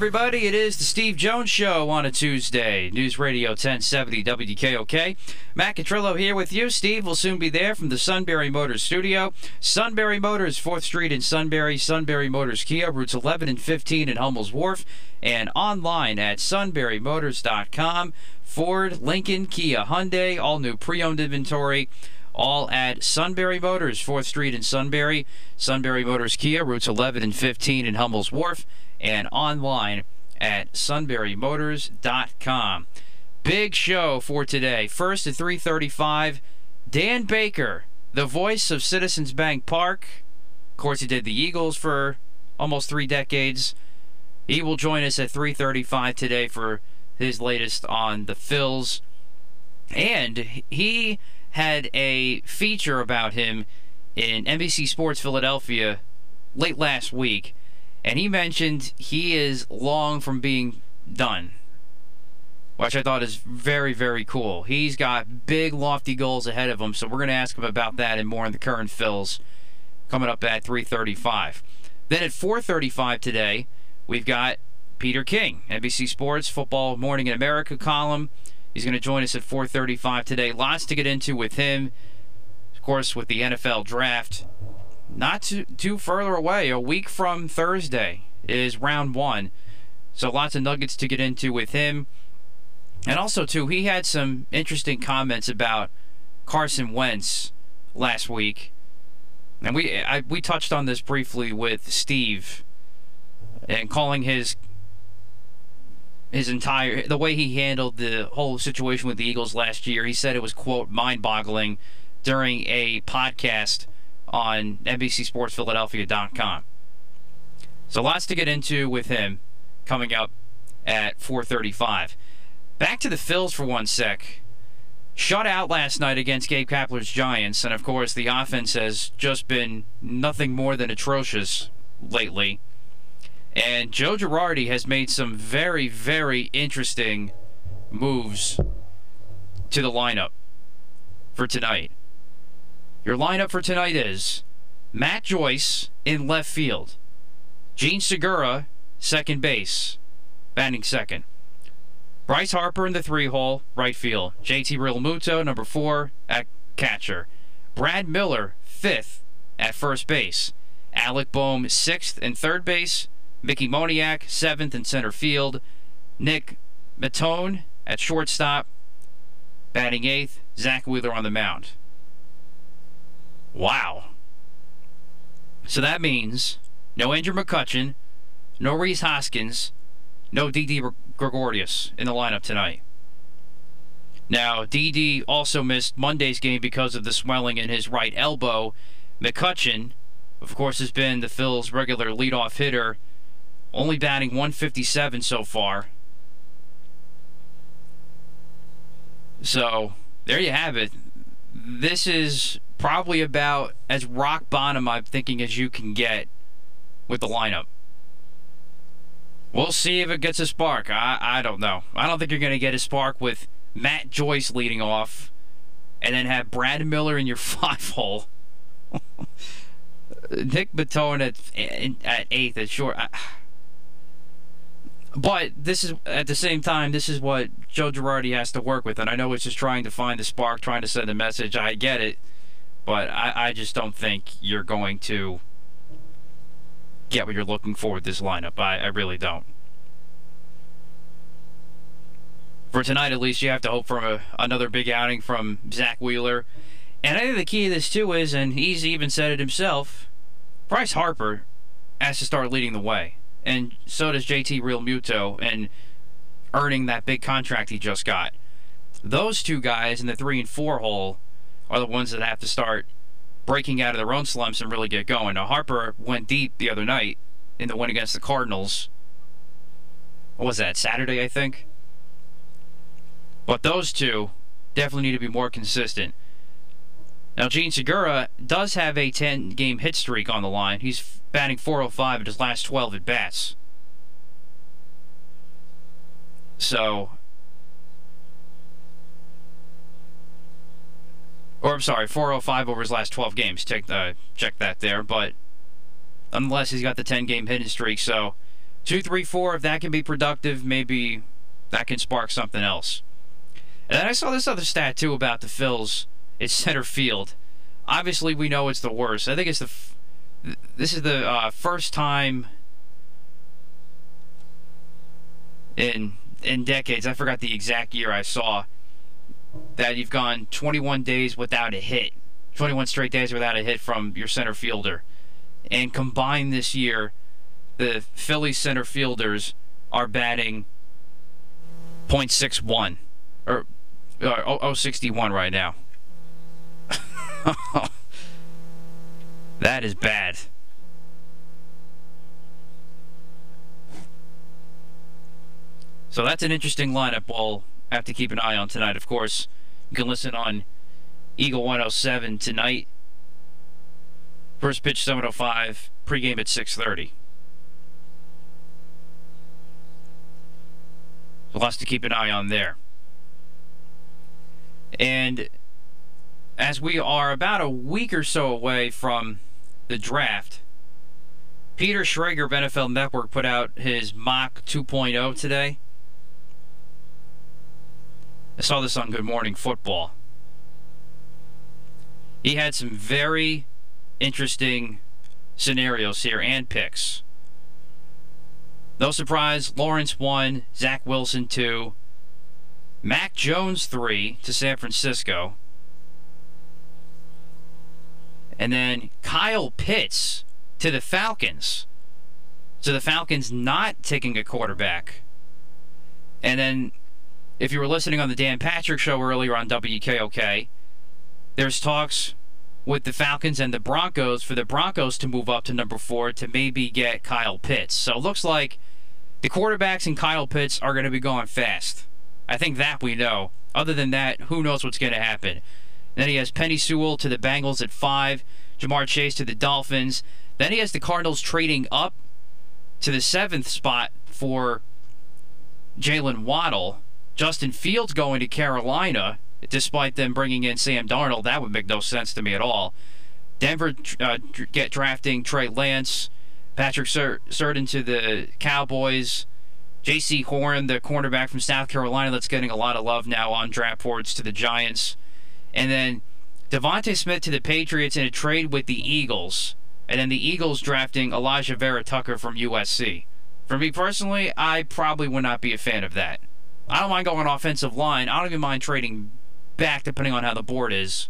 Everybody. It is the Steve Jones Show on a Tuesday. News Radio 1070 WKOK. Matt Catrillo here with you. Steve will soon be there from the Sunbury Motors studio. Sunbury Motors, 4th Street in Sunbury. Sunbury Motors Kia, routes 11 and 15 in Hummel's Wharf. And online at sunburymotors.com. Ford, Lincoln, Kia, Hyundai, all new pre owned inventory all at Sunbury Motors, 4th Street in Sunbury. Sunbury Motors Kia, routes 11 and 15 in Hummel's Wharf, and online at sunburymotors.com. Big show for today. First at 335, Dan Baker, the voice of Citizens Bank Park. Of course, he did the Eagles for almost three decades. He will join us at 335 today for his latest on the Phils. And he had a feature about him in NBC Sports Philadelphia late last week, and he mentioned he is long from being done, which I thought is very, very cool. He's got big, lofty goals ahead of him, so we're going to ask him about that and more in the current Phils coming up at 3:35. Then at 4:35 today, we've got Peter King, NBC Sports Football Morning in America column. He's going to join us at 4:35 today. Lots to get into with him. Of course, with the NFL draft not too, too further away. A week from Thursday is round 1. So lots of nuggets to get into with him. And also too, he had some interesting comments about Carson Wentz last week. And we I, we touched on this briefly with Steve and calling his his entire the way he handled the whole situation with the Eagles last year. He said it was quote mind-boggling during a podcast on NBCSportsPhiladelphia.com. So lots to get into with him coming up at 4:35. Back to the Phils for one sec. Shut out last night against Gabe Kapler's Giants, and of course the offense has just been nothing more than atrocious lately. And Joe Girardi has made some very, very interesting moves to the lineup for tonight. Your lineup for tonight is Matt Joyce in left field, Jean Segura, second base, batting second. Bryce Harper in the three hole, right field. JT Realmuto, number four, at catcher. Brad Miller, fifth, at first base. Alec Bohm, sixth and third base. Mickey Moniak, seventh in center field. Nick Maton at shortstop. Batting eighth. Zack Wheeler on the mound. Wow. So that means no Andrew McCutchen, no Rhys Hoskins, no Didi Gregorius in the lineup tonight. Now, Didi also missed Monday's game because of the swelling in his right elbow. McCutchen, of course, has been the Phil's regular leadoff hitter only batting 157 so far. So, there you have it. This is probably about as rock bottom I'm thinking as you can get with the lineup. We'll see if it gets a spark. I, I don't know. I don't think you're going to get a spark with Matt Joyce leading off and then have Brad Miller in your five hole. Nick Maton at, at eighth at short. I, but this is at the same time, this is what Joe Girardi has to work with, and I know it's just trying to find the spark, trying to send a message. I get it, But I, I just don't think you're going to get what you're looking for with this lineup. I, I really don't. For tonight, at least, you have to hope for a, another big outing from Zack Wheeler. And I think the key to this, too, is, and he's even said it himself, Bryce Harper has to start leading the way. And so does JT Realmuto, and earning that big contract he just got. Those two guys in the three and four hole are the ones that have to start breaking out of their own slumps and really get going. Now, Harper went deep the other night in the win against the Cardinals. What was that, Saturday, I think? But those two definitely need to be more consistent. Now, Jean Segura does have a 10 game hit streak on the line. He's batting 405 in his last 12 at bats. So, or I'm sorry, 405 over his last 12 games. Check uh, check that there. But unless he's got the 10 game hitting streak, so two, three, four. If that can be productive, maybe that can spark something else. And then I saw this other stat too about the Phils. It's center field. Obviously, we know it's the worst. I think it's the. This is the uh, first time in in decades. I forgot the exact year I saw that you've gone 21 days without a hit, 21 straight days without a hit from your center fielder. And combined this year, the Phillies center fielders are batting .61 or uh, 061 right now. that is bad. So that's an interesting lineup. We'll have to keep an eye on tonight. Of course, you can listen on Eagle 107 tonight. First pitch 7:05. Pregame at 6:30. So lots to keep an eye on there. And as we are about a week or so away from the draft, Peter Schrager of NFL Network put out his mock 2.0 today. I saw this on Good Morning Football. He had some very interesting scenarios here and picks. No surprise, Lawrence 1, Zach Wilson 2, Mac Jones 3 to San Francisco. And then Kyle Pitts to the Falcons. So the Falcons not taking a quarterback. And then if you were listening on the Dan Patrick show earlier on WKOK, there's talks with the Falcons and the Broncos for the Broncos to move up to number four to maybe get Kyle Pitts. So it looks like the quarterbacks and Kyle Pitts are going to be going fast. I think that we know. Other than that, who knows what's going to happen? Then he has Penei Sewell to the Bengals at five, Ja'Marr Chase to the Dolphins. Then he has the Cardinals trading up to the seventh spot for Jaylen Waddle. Justin Fields going to Carolina, despite them bringing in Sam Darnold, that would make no sense to me at all. Denver uh, get drafting Trey Lance, Patrick Sur- to the Cowboys, Jaycee Horn, the cornerback from South Carolina, that's getting a lot of love now on draft boards to the Giants, and then DeVonta Smith to the Patriots in a trade with the Eagles, and then the Eagles drafting Alijah Vera-Tucker from USC. For me personally, I probably would not be a fan of that. I don't mind going offensive line. I don't even mind trading back depending on how the board is.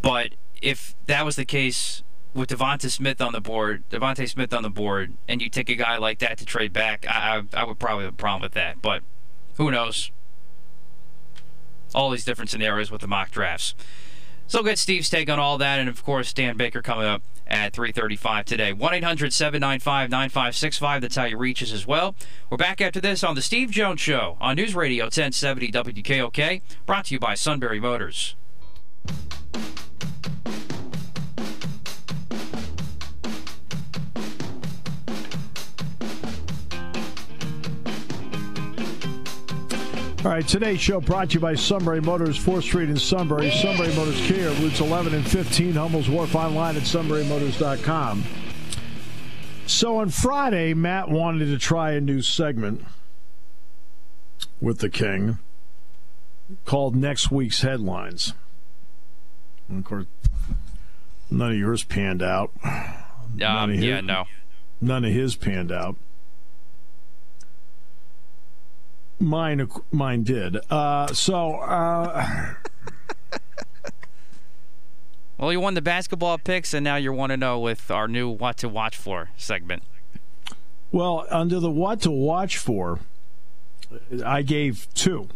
But if that was the case with DeVonta Smith on the board, DeVonta Smith on the board, and you take a guy like that to trade back, I, I, I would probably have a problem with that. But who knows? All these different scenarios with the mock drafts. So get Steve's take on all that, and of course Dan Baker coming up at 3:35 today. 1-800-795-9565. That's how you reach us as well. We're back after this on the Steve Jones Show on News Radio 1070 WKOK, brought to you by Sunbury Motors. All right, today's show brought to you by Sunbury Motors, 4th Street in Sunbury. Sunbury Motors Kia, routes 11 and 15, Hummel's Wharf online at sunburymotors.com. So on Friday, Matt wanted to try a new segment with the King called Next Week's Headlines. And of course, none of yours panned out. Um, yeah, no. None of his panned out. Mine, mine did. Uh, so, uh, well, you won the basketball picks, and now you want to know with our new "What to Watch For" segment. Well, under the "What to Watch For," I gave two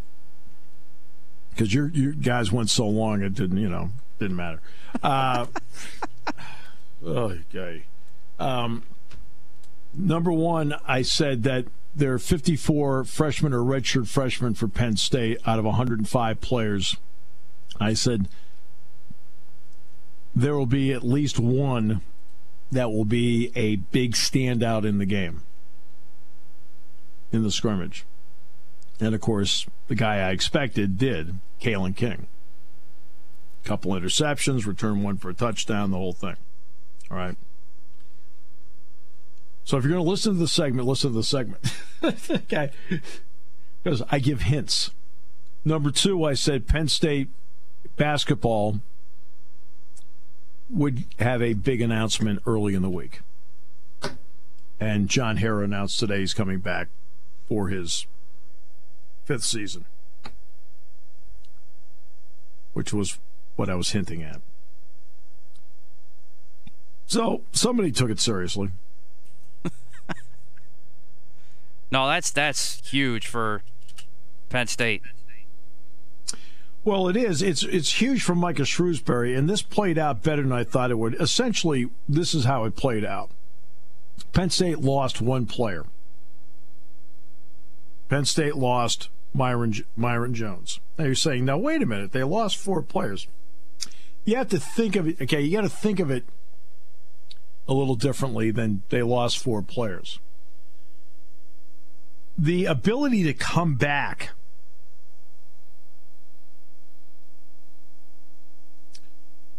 because your you guys went so long it didn't you know didn't matter. Uh, okay. Um, number one, I said that there are 54 freshmen or redshirt freshmen for Penn State out of 105 players. I said there will be at least one that will be a big standout in the game, in the scrimmage. And of course, the guy I expected did, Kalen King. Couple interceptions, return one for a touchdown, the whole thing. All right. So if you're going to listen to the segment, listen to the segment. okay. Because I give hints. Number two, I said Penn State basketball would have a big announcement early in the week. And John Harrar announced today he's coming back for his fifth season, which was what I was hinting at. So somebody took it seriously. No, that's that's huge for Penn State. Well, it is. It's it's huge for Micah Shrewsberry, and this played out better than I thought it would. Essentially, this is how it played out. Penn State lost one player. Penn State lost Myron Myron Jones. Now you're saying, now wait a minute, they lost four players. You have to think of it. Okay, you got to think of it a little differently than they lost four players. The ability to come back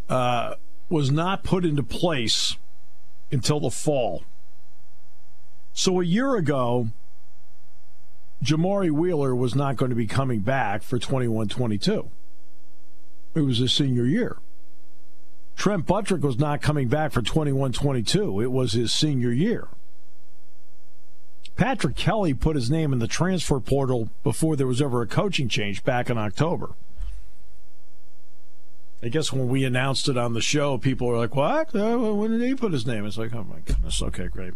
uh, was not put into place until the fall. So a year ago, Jamari Wheeler was not going to be coming back for 21 22. It was his senior year. Trent Buttrick was not coming back for 21 22. It was his senior year. Patrick Kelly put his name in the transfer portal before there was ever a coaching change back in October. I guess when we announced it on the show, people were like, "What? Uh, when did he put his name?" It's like, "Oh my goodness." Okay, great.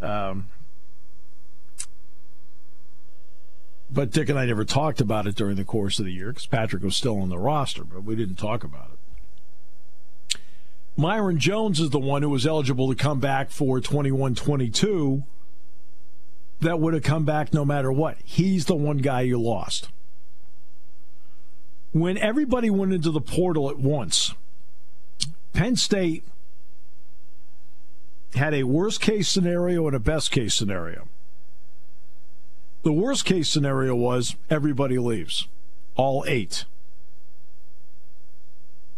Um, but Dick and I never talked about it during the course of the year because Patrick was still on the roster, but we didn't talk about it. Myron Jones is the one who was eligible to come back for 21 22 that would have come back no matter what. He's the one guy you lost when everybody went into the portal at once, Penn State had a worst case scenario and a best case scenario. The worst case scenario was everybody leaves, all eight.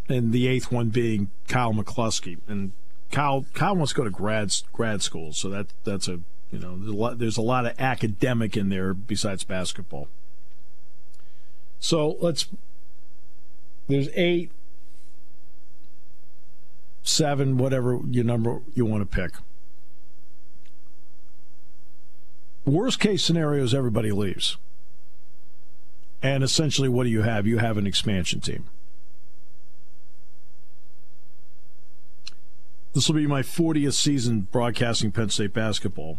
And the eighth one being Kyle McCloskey. And Kyle Kyle wants to go to grad grad school, so that that's a you know there's a lot, there's a lot of academic in there besides basketball. So let's there's eight, seven, whatever your number you want to pick. Worst case scenario is everybody leaves. And essentially, what do you have? You have an expansion team. This will be my 40th season broadcasting Penn State basketball.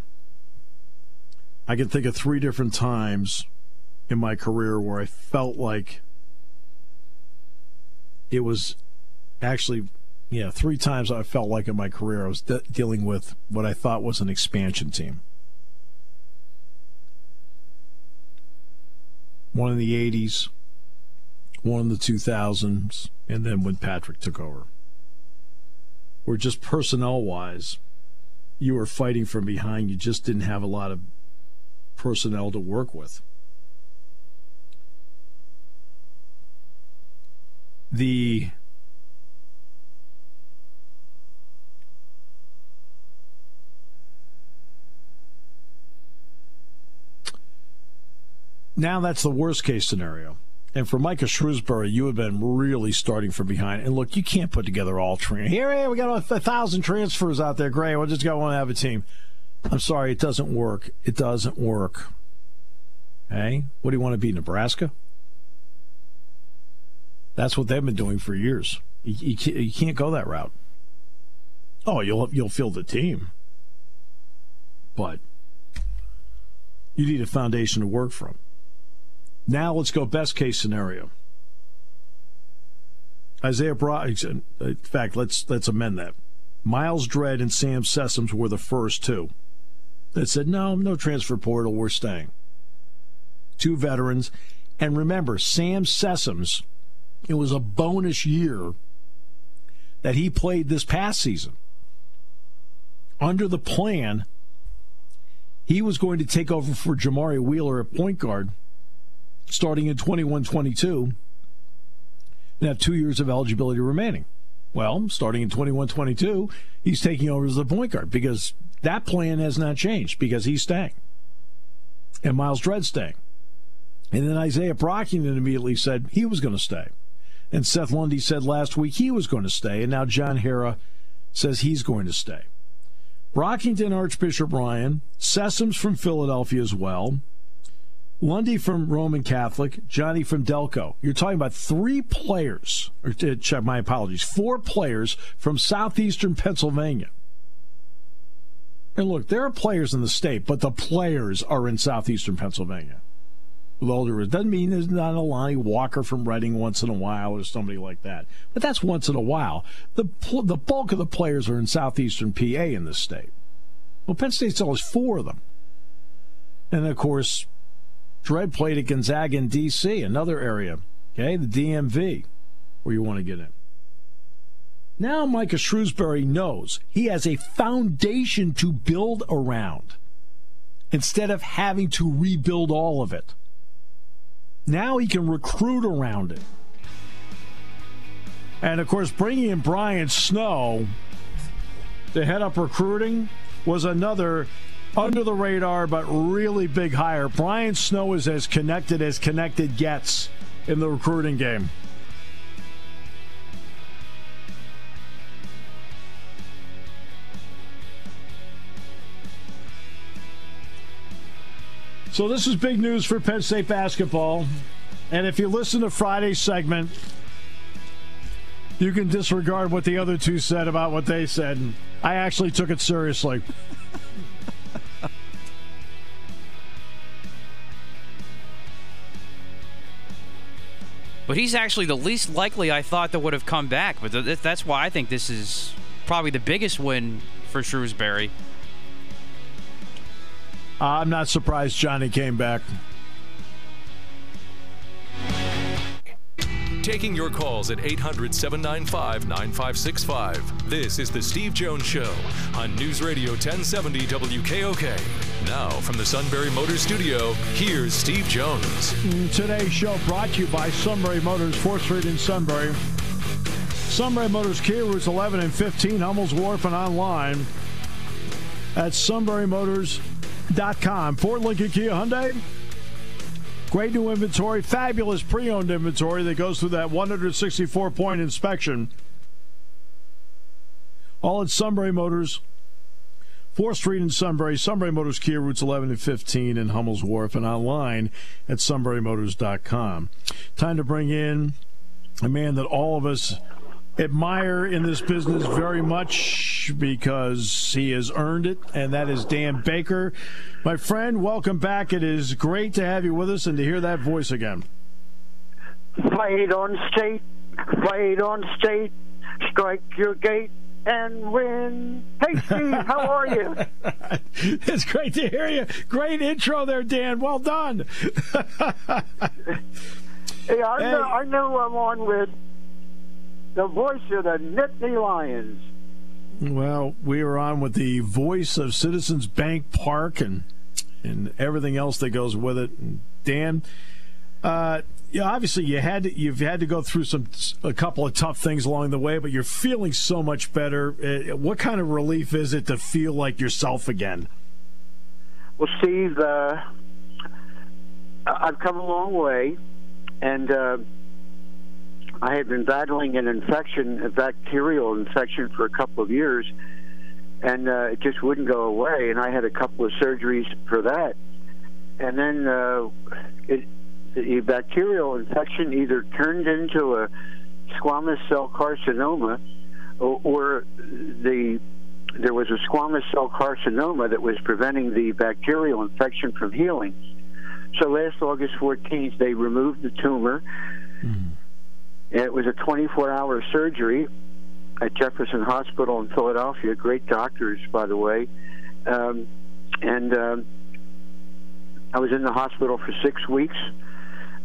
I can think of three different times in my career where I felt like it was actually, yeah, three times I felt like in my career I was de- dealing with what I thought was an expansion team. One in the 80s, one in the 2000s, and then when Patrick took over. Where just personnel wise, you were fighting from behind. You just didn't have a lot of personnel to work with. the now that's the worst case scenario. And for Micah Shrewsberry, you have been really starting from behind. And look, you can't put together all train. Here, we got a, thousand transfers out there. Great, we'll just go one have a team. I'm sorry, it doesn't work. It doesn't work. Hey, what do you want to be, Nebraska? That's what they've been doing for years. You, you, you can't go that route. Oh, you'll you'll field the team, but you need a foundation to work from. Now let's go best case scenario. Isaiah Brock. Uh, in fact, let's let's amend that. Myles Dread and Sam Sessoms were the first two that said, "No, no transfer portal. We're staying." Two veterans, and remember, Sam Sessoms. It was a bonus year that he played this past season. Under the plan, he was going to take over for Jamari Wheeler at point guard starting in 21 22 and have two years of eligibility remaining. Well, starting in 21 22, he's taking over as the point guard because that plan has not changed because he's staying. And Myles Dread staying. And then Isaiah Brockington immediately said he was going to stay. And Seth Lundy said last week he was going to stay. And now John Harrar says he's going to stay. Brockington, Archbishop Ryan, Sessoms from Philadelphia as well. Lundy from Roman Catholic, Johnny from Delco. You're talking about three players, or uh, check my apologies, four players from southeastern Pennsylvania. And look, there are players in the state, but the players are in southeastern Pennsylvania. With respect, doesn't mean there's not a Lonnie Walker from Reading once in a while or somebody like that, but that's once in a while. The the bulk of the players are in southeastern PA in this state. Well, Penn State's always four of them, and of course, Dread played at Gonzaga in D.C., another area, okay, the DMV, where you want to get in. Now Micah Shrewsberry knows he has a foundation to build around instead of having to rebuild all of it. Now he can recruit around it. And of course, bringing in Brian Snow to head up recruiting was another under the radar but really big hire. Brian Snow is as connected as connected gets in the recruiting game. So this is big news for Penn State basketball. And if you listen to Friday's segment, you can disregard what the other two said about what they said. I actually took it seriously. But he's actually the least likely I thought that would have come back. But that's why I think this is probably the biggest win for Shrewsberry. I'm not surprised Johnny came back. Taking your calls at 800 795 9565. This is The Steve Jones Show on News Radio 1070 WKOK. Now, from the Sunbury Motors Studio, here's Steve Jones. Today's show brought to you by Sunbury Motors, 4th Street in Sunbury. Sunbury Motors Kia routes 11 and 15, Hummels Wharf, and online at sunburymotors.com. Ford Lincoln Kia Hyundai. Great new inventory, fabulous pre owned inventory that goes through that 164 point inspection. All at Sunbury Motors, 4th Street in Sunbury, Sunbury Motors Kia routes 11 and 15 in Hummel's Wharf, and online at sunburymotors.com. Time to bring in a man that all of us admire in this business very much because he has earned it, and that is Dan Baker. My friend, welcome back. It is great to have you with us and to hear that voice again. Fight on state, fight on state, strike your gate and win. Hey, Steve, how are you? it's great to hear you. Great intro there, Dan. Well done. yeah, I, hey. know, I know I'm on with the voice of the Nittany Lions. Well, we are on with the voice of Citizens Bank Park and and everything else that goes with it. And Dan, uh, yeah, obviously you had to, you've had to go through some a couple of tough things along the way, but you're feeling so much better. Uh, what kind of relief is it to feel like yourself again? Well, Steve, uh, I've come a long way and uh, I had been battling an infection, a bacterial infection, for a couple of years, and uh, it just wouldn't go away. And I had a couple of surgeries for that, and then uh, it, the bacterial infection either turned into a squamous cell carcinoma, or, or the there was a squamous cell carcinoma that was preventing the bacterial infection from healing. So last August 14th, they removed the tumor. Mm-hmm. It was a 24-hour surgery at Jefferson Hospital in Philadelphia. Great doctors, by the way. Um, and um, I was in the hospital for six weeks.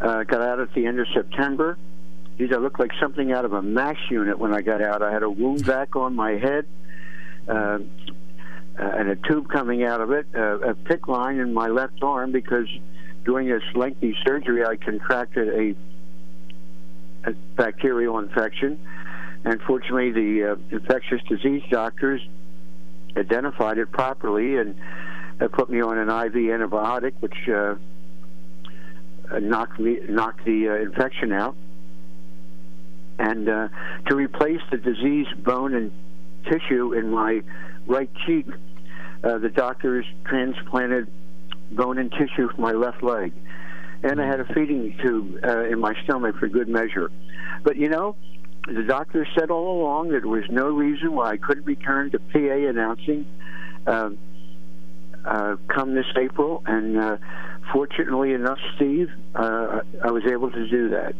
Uh, got out at the end of September. Geez, I looked like something out of a MASH unit when I got out. I had a wound back on my head uh, uh, and a tube coming out of it, uh, a PICC line in my left arm because during this lengthy surgery I contracted a bacterial infection. And fortunately, the uh, infectious disease doctors identified it properly and uh, put me on an IV antibiotic, which uh, knocked me knocked the uh, infection out. And uh, to replace the diseased bone and tissue in my right cheek, uh, the doctors transplanted bone and tissue from my left leg. And I had a feeding tube uh, in my stomach for good measure. But you know, the doctor said all along that there was no reason why I couldn't return to PA announcing uh, uh, come this April. And uh, fortunately enough, Steve, uh, I was able to do that.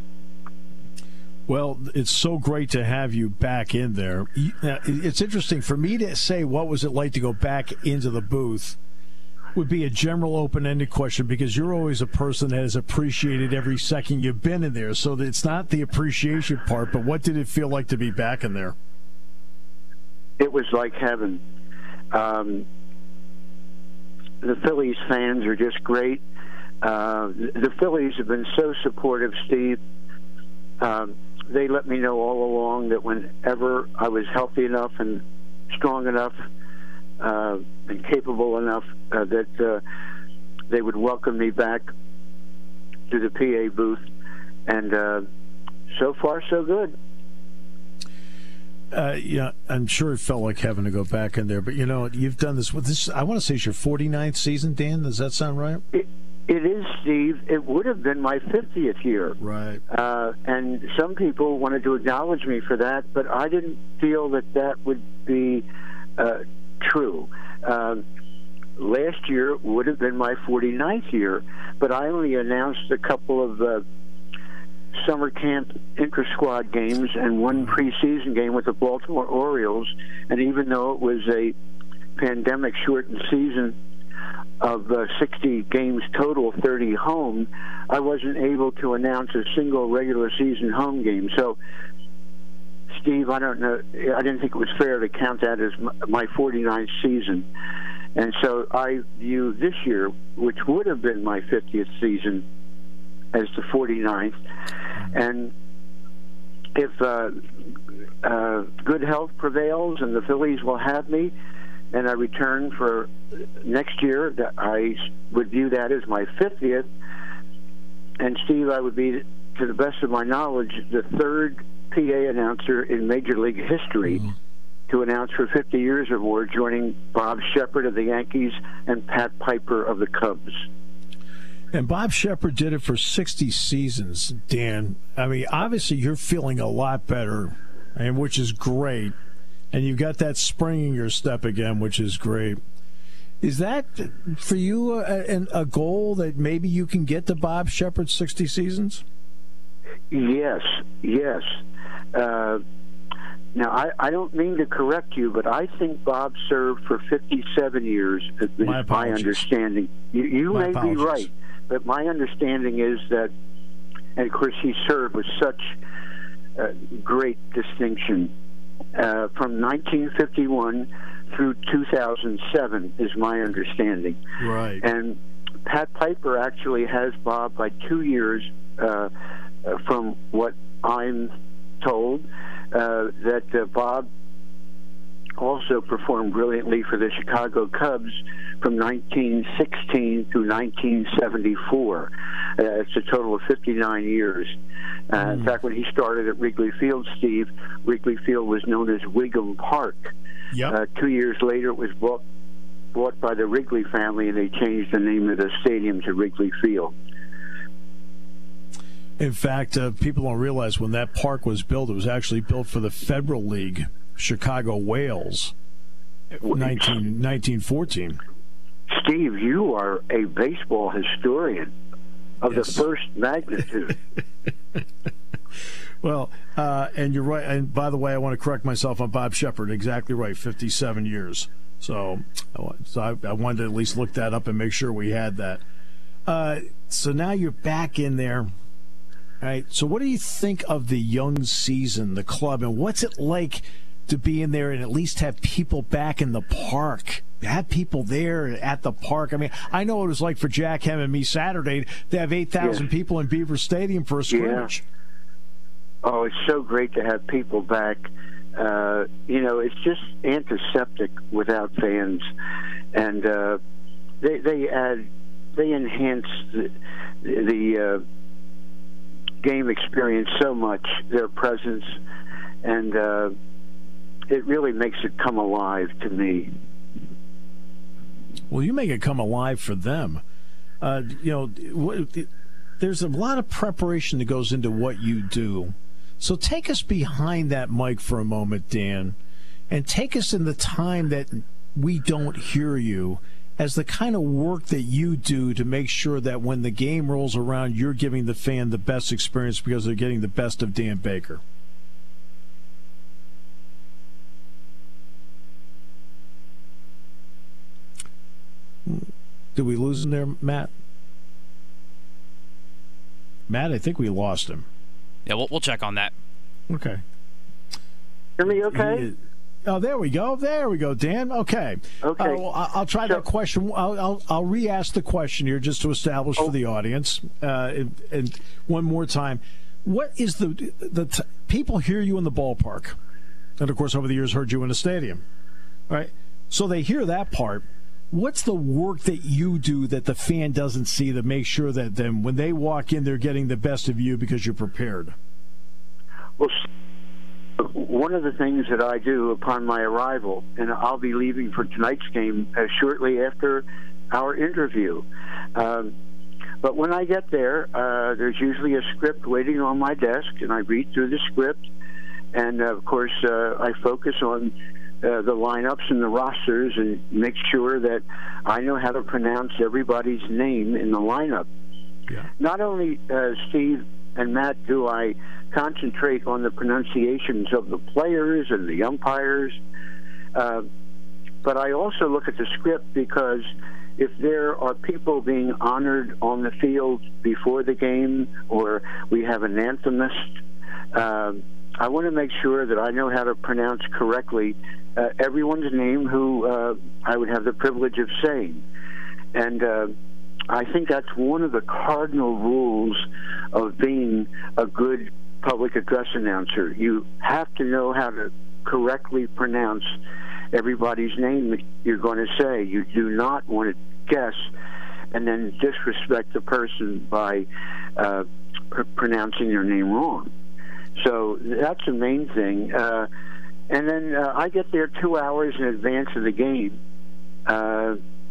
Well, it's so great to have you back in there. It's interesting for me to say what was it like to go back into the booth would be a general open-ended question because you're always a person that has appreciated every second you've been in there. So it's not the appreciation part, but what did it feel like to be back in there? It was like heaven. Um, the Phillies fans are just great. Uh, the Phillies have been so supportive, Steve. Um, they let me know all along that whenever I was healthy enough and strong enough uh, and capable enough, uh, that uh, they would welcome me back to the PA booth. And uh, so far, so good. Uh, yeah, I'm sure it felt like having to go back in there, but you know, you've done this with this. I want to say it's your 49th season, Dan. Does that sound right? It, it is, Steve. It would have been my 50th year. Right. Uh, and some people wanted to acknowledge me for that, but I didn't feel that that would be uh, true. Uh, last year would have been my 49th year, but I only announced a couple of uh, summer camp inter squad games and one preseason game with the Baltimore Orioles. And even though it was a pandemic shortened season, of uh, 60 games total, 30 home, I wasn't able to announce a single regular season home game. So, Steve, I don't know. I didn't think it was fair to count that as my 49th season. And so I view this year, which would have been my 50th season, as the 49th. And if uh, uh, good health prevails and the Phillies will have me, and I return for next year, I would view that as my 50th. And Steve, I would be, to the best of my knowledge, the third PA announcer in Major League history mm-hmm. to announce for 50 years or more, joining Bob Sheppard of the Yankees and Pat Piper of the Cubs. And Bob Sheppard did it for 60 seasons, Dan. I mean, obviously, you're feeling a lot better, and which is great and you've got that spring in your step again, which is great. Is that for you a, a goal that maybe you can get to Bob Sheppard's 60 seasons? Yes, yes. Uh, now, I, I don't mean to correct you, but I think Bob served for 57 years, at my, my understanding. You, you may apologies. be right, but my understanding is that, and of course, he served with such uh, great distinction uh, from 1951 through 2007 is my understanding. Right. And Pat Piper actually has Bob by two years, uh from what I'm told, uh, that uh, Bob also performed brilliantly for the Chicago Cubs from 1916 through 1974. Uh, it's a total of 59 years. Uh, mm. In fact, when he started at Wrigley Field, Steve, Wrigley Field was known as Weeghman Park. Yep. Uh, two years later, it was bought, bought by the Wrigley family, and they changed the name of the stadium to Wrigley Field. In fact, uh, people don't realize when that park was built, it was actually built for the Federal League, Chicago Whales, 19, 1914. Steve, you are a baseball historian of yes. the first magnitude. well, uh, and you're right. And by the way, I want to correct myself on Bob Sheppard. Exactly right, 57 years. So, so I, I wanted to at least look that up and make sure we had that. Uh, so now you're back in there right. So, what do you think of the young season, the club, and what's it like to be in there and at least have people back in the park? Have people there at the park. I mean, I know it was like for Jack Ham and me Saturday to have 8,000 people in Beaver Stadium for a scrimmage. Yeah. Oh, it's so great to have people back. Uh, you know, it's just antiseptic without fans, and uh, they they add they enhance the, the uh, game experience so much, their presence, and uh, it really makes it come alive to me. Well, you make it come alive for them. Uh, you know, there's a lot of preparation that goes into what you do. So take us behind that mic for a moment, Dan, and take us in the time that we don't hear you as the kind of work that you do to make sure that when the game rolls around, you're giving the fan the best experience because they're getting the best of Dan Baker? Did we lose him there, Matt? Matt, I think we lost him. Yeah, we'll, we'll check on that. Okay. Hear me okay? Oh, there we go. There we go, Dan. Okay. Okay. Uh, well, I'll try that question. I'll, I'll, I'll re-ask the question here just to establish oh. for the audience. Uh, and, and, one more time, what is the the t- people hear you in the ballpark, and of course over the years heard you in the stadium, right? So they hear that part. What's the work that you do that the fan doesn't see to make sure that then when they walk in, they're getting the best of you because you're prepared? Well one of the things that I do upon my arrival, and I'll be leaving for tonight's game uh, shortly after our interview. Um, but when I get there, uh, there's usually a script waiting on my desk, and I read through the script. And uh, of course, uh, I focus on uh, the lineups and the rosters and make sure that I know how to pronounce everybody's name in the lineup. Yeah. Not only, uh, Steve and Matt, do I concentrate on the pronunciations of the players and the umpires. Uh, but I also look at the script because if there are people being honored on the field before the game, or we have an anthemist, uh, I want to make sure that I know how to pronounce correctly uh, everyone's name who uh, I would have the privilege of saying. And uh, I think that's one of the cardinal rules of being a good public address announcer. You have to know how to correctly pronounce everybody's name that you're going to say. You do not want to guess and then disrespect the person by uh, pr- pronouncing their name wrong. So that's the main thing. Uh, and then uh, I get there two hours in advance of the game.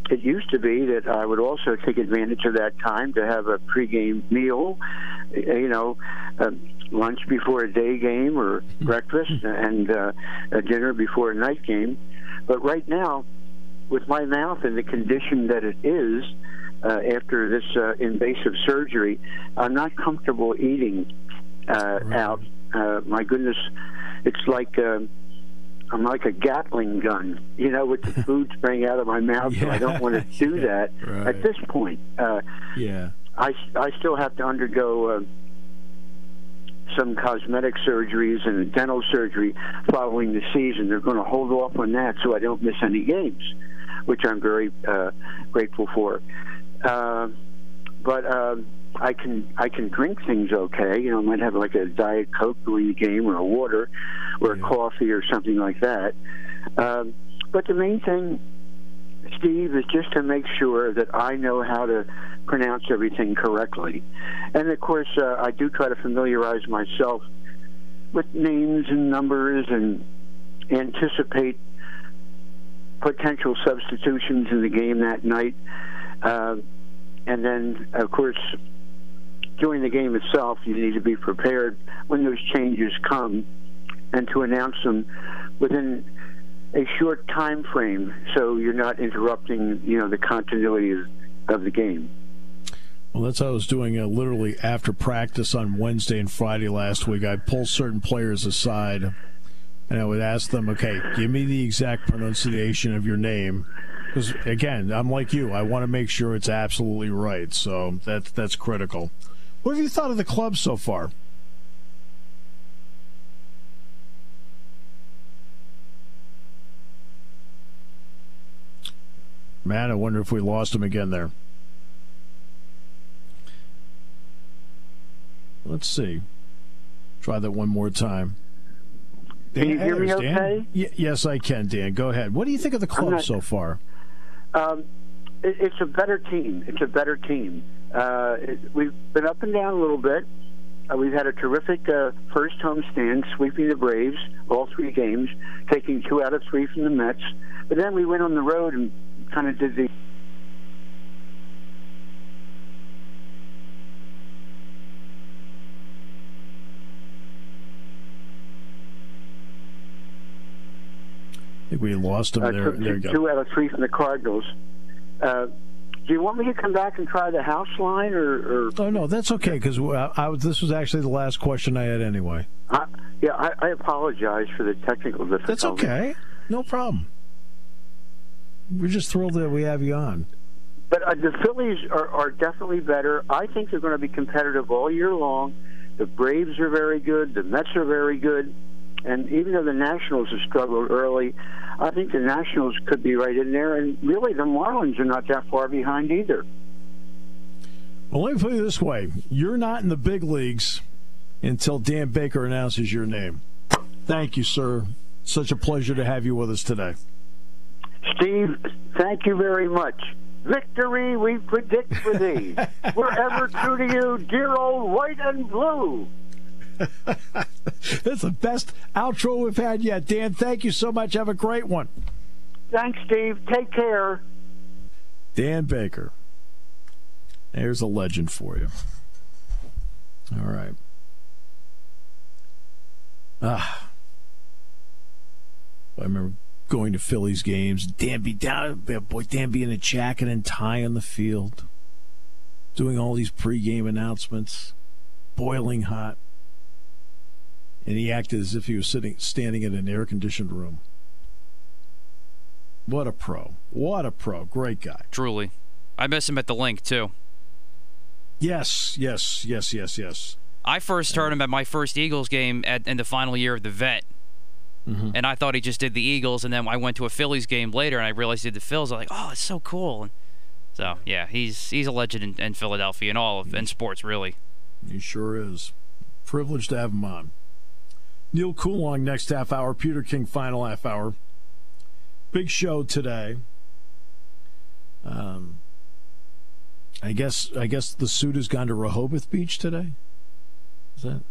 It used to be that I would also take advantage of that time to have a pregame meal, you know, uh, lunch before a day game or breakfast, and uh, a dinner before a night game. But right now, with my mouth in the condition that it is uh, after this uh, invasive surgery, I'm not comfortable eating uh, right. out. Uh, my goodness, it's like. Uh, I'm like a Gatling gun, you know, with the food spraying out of my mouth. yeah. So I don't want to do that right. at this point. Uh, yeah, I I still have to undergo uh, some cosmetic surgeries and dental surgery following the season. They're going to hold off on that so I don't miss any games, which I'm very uh, grateful for. Uh, but um, I can I can drink things okay. You know, I might have like a diet coke during the game, or a water, or a coffee, or something like that. Um, but the main thing, Steve, is just to make sure that I know how to pronounce everything correctly. And of course, uh, I do try to familiarize myself with names and numbers and anticipate potential substitutions in the game that night. Uh, and then, of course, during the game itself, you need to be prepared when those changes come and to announce them within a short time frame so you're not interrupting, you know, the continuity of, the game. Well, that's how I was doing uh, literally after practice on Wednesday and Friday last week. I pull certain players aside and I would ask them, okay, give me the exact pronunciation of your name. Because, again, I'm like you. I want to make sure it's absolutely right. So that, that's critical. What have you thought of the club so far? Man, I wonder if we lost him again there. Let's see. Try that one more time. Can you hear me okay? Y- yes, I can, Dan. Go ahead. What do you think of the club not- so far? Um, it, it's a better team. It's a better team. Uh, it, we've been up and down a little bit. Uh, we've had a terrific uh, first home stand, sweeping the Braves all three games, taking two out of three from the Mets. But then we went on the road and kind of did the I think we lost him uh, there. took There you two, go. two out of three from the Cardinals. Uh, do you want me to come back and try the house line, or, or Oh no, that's okay because I, I was. This was actually the last question I had anyway. I, yeah? I, I apologize for the technical difficulty. That's okay. No problem. We're just thrilled that we have you on. But uh, the Phillies are, are definitely better. I think they're going to be competitive all year long. The Braves are very good. The Mets are very good. And even though the Nationals have struggled early, I think the Nationals could be right in there. And really, the Marlins are not that far behind either. Well, let me put it this way: you're not in the big leagues until Dan Baker announces your name. Thank you, sir. Such a pleasure to have you with us today. Steve, thank you very much. Victory we predict for thee. We're ever true to you, dear old white and blue. That's the best outro we've had yet. Dan, thank you so much. Have a great one. Thanks, Steve. Take care. Dan Baker. There's a legend for you. All right. Ah. I remember going to Phillies games. Dan be down, boy, Dan be in a jacket and tie on the field, doing all these pregame announcements, boiling hot, and he acted as if he was sitting, standing in an air-conditioned room. What a pro! What a pro! Great guy. Truly. I miss him at the Linc, too. Yes, yes, yes, yes, yes. I first heard him at my first Eagles game at, in the final year of the vet. Mm-hmm. And I thought he just did the Eagles, and then I went to a Phillies game later, and I realized he did the Phils. I was like, "Oh, it's so cool!" And so, yeah, he's he's a legend in, in Philadelphia and all of in sports, really. He sure is. Privileged to have him on. Neil Coolong next half hour. Peter King final half hour. Big show today. Um, I guess I guess the suit has gone to Rehoboth Beach today. Is that?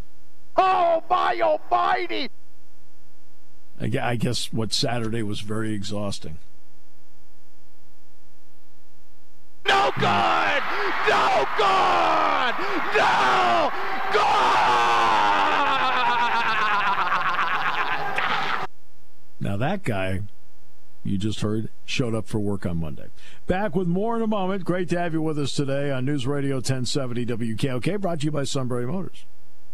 Oh my almighty! I I guess what Saturday was very exhausting. No good! No good! No good! Now that guy you just heard showed up for work on Monday. Back with more in a moment. Great to have you with us today on News Radio 1070 WKOK, brought to you by Sunbury Motors.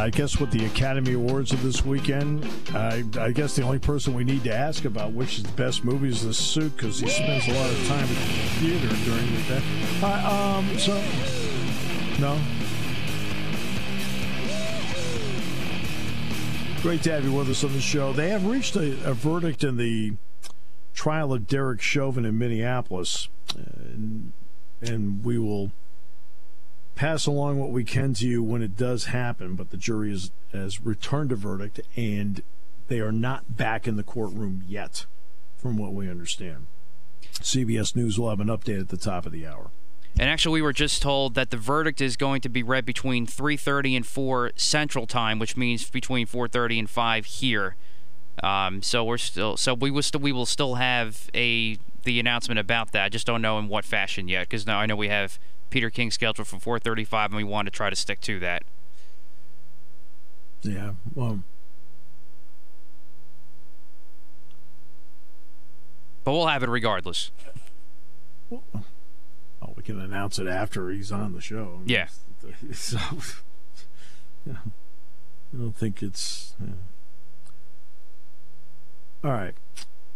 I guess with the Academy Awards of this weekend, I, I, guess the only person we need to ask about which is the best movie is the suit because he spends a lot of time in the theater during the day. Uh, um, so, no. Great to have you with us on the show. They have reached a, a verdict in the trial of Derek Chauvin in Minneapolis, and, and we will pass along what we can to you when it does happen, but the jury has, has returned a verdict and they are not back in the courtroom yet, from what we understand. CBS News will have an update at the top of the hour. And actually, we were just told that the verdict is going to be read between 3:30 and 4 Central Time, which means between 4:30 and 5 here. Um, so we're still, so we will still, we will still have a the announcement about that. I just don't know in what fashion yet, because now I know we have Peter King scheduled for 4:35, and we want to try to stick to that. Yeah, well, but we'll have it regardless. oh, we can announce it after he's on the show. Yeah. So, yeah. I don't think it's. Yeah. All right.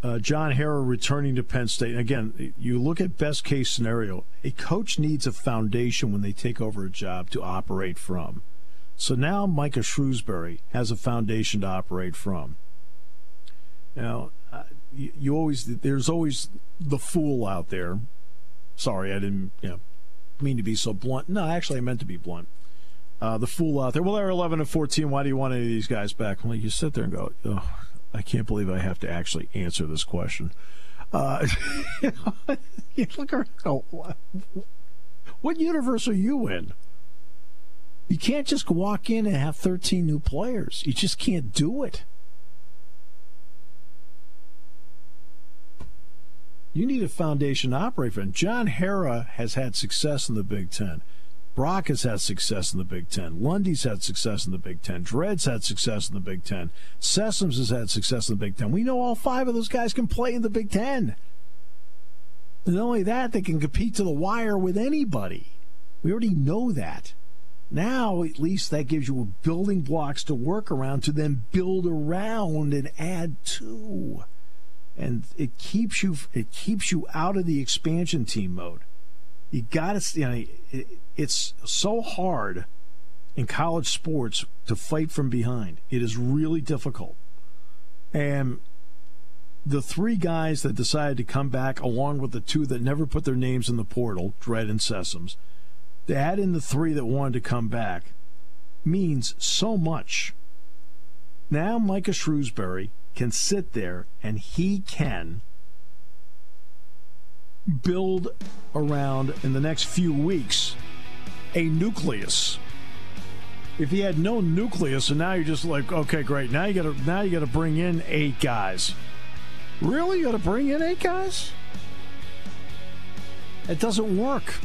Uh, John Harrar returning to Penn State. And Again, you look at best case scenario. A coach needs a foundation when they take over a job to operate from. So now Micah Shrewsberry has a foundation to operate from. Now, uh, you, you, always there's always the fool out there. Sorry, I didn't you know, mean to be so blunt. No, actually, I meant to be blunt. Uh, the fool out there. Well, they're 11 and 14. Why do you want any of these guys back? Well, you sit there and go, oh, I can't believe I have to actually answer this question. Uh, look around. Oh, what universe are you in? You can't just walk in and have 13 new players. You just can't do it. You need a foundation to operate from. John Harrar has had success in the Big Ten. Brock has had success in the Big Ten. Lundy's had success in the Big Ten. Dread's had success in the Big Ten. Sessoms has had success in the Big Ten. We know all five of those guys can play in the Big Ten. Not only that, they can compete to the wire with anybody. We already know that. Now, at least that gives you building blocks to work around to then build around and add to. And it keeps you it keeps you out of the expansion team mode. You got to you know it, it's so hard in college sports to fight from behind. It is really difficult. And the three guys that decided to come back, along with the two that never put their names in the portal, Dread and Sessoms, to add in the three that wanted to come back means so much. Now Micah Shrewsberry can sit there and he can build around in the next few weeks a nucleus. If he had no nucleus, and now you're just like, okay, great. Now you got to now you got to bring in eight guys. Really, you got to bring in eight guys? It doesn't work.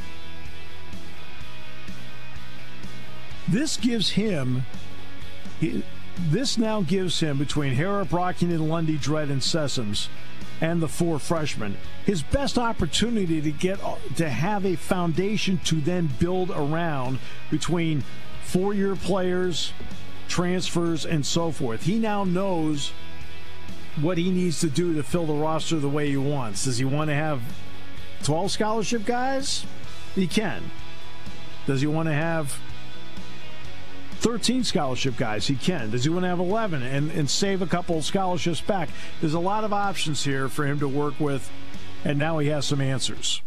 This gives him. He, this now gives him between Harrar, Brockington, Lundy, Dread, and Sessoms and the four freshmen. His best opportunity to get to have a foundation to then build around between four-year players, transfers, and so forth. He now knows what he needs to do to fill the roster the way he wants. Does he want to have 12 scholarship guys? He can. Does he want to have 13 scholarship guys? He can. Does he want to have 11 and, and save a couple scholarships back? There's a lot of options here for him to work with, and now he has some answers.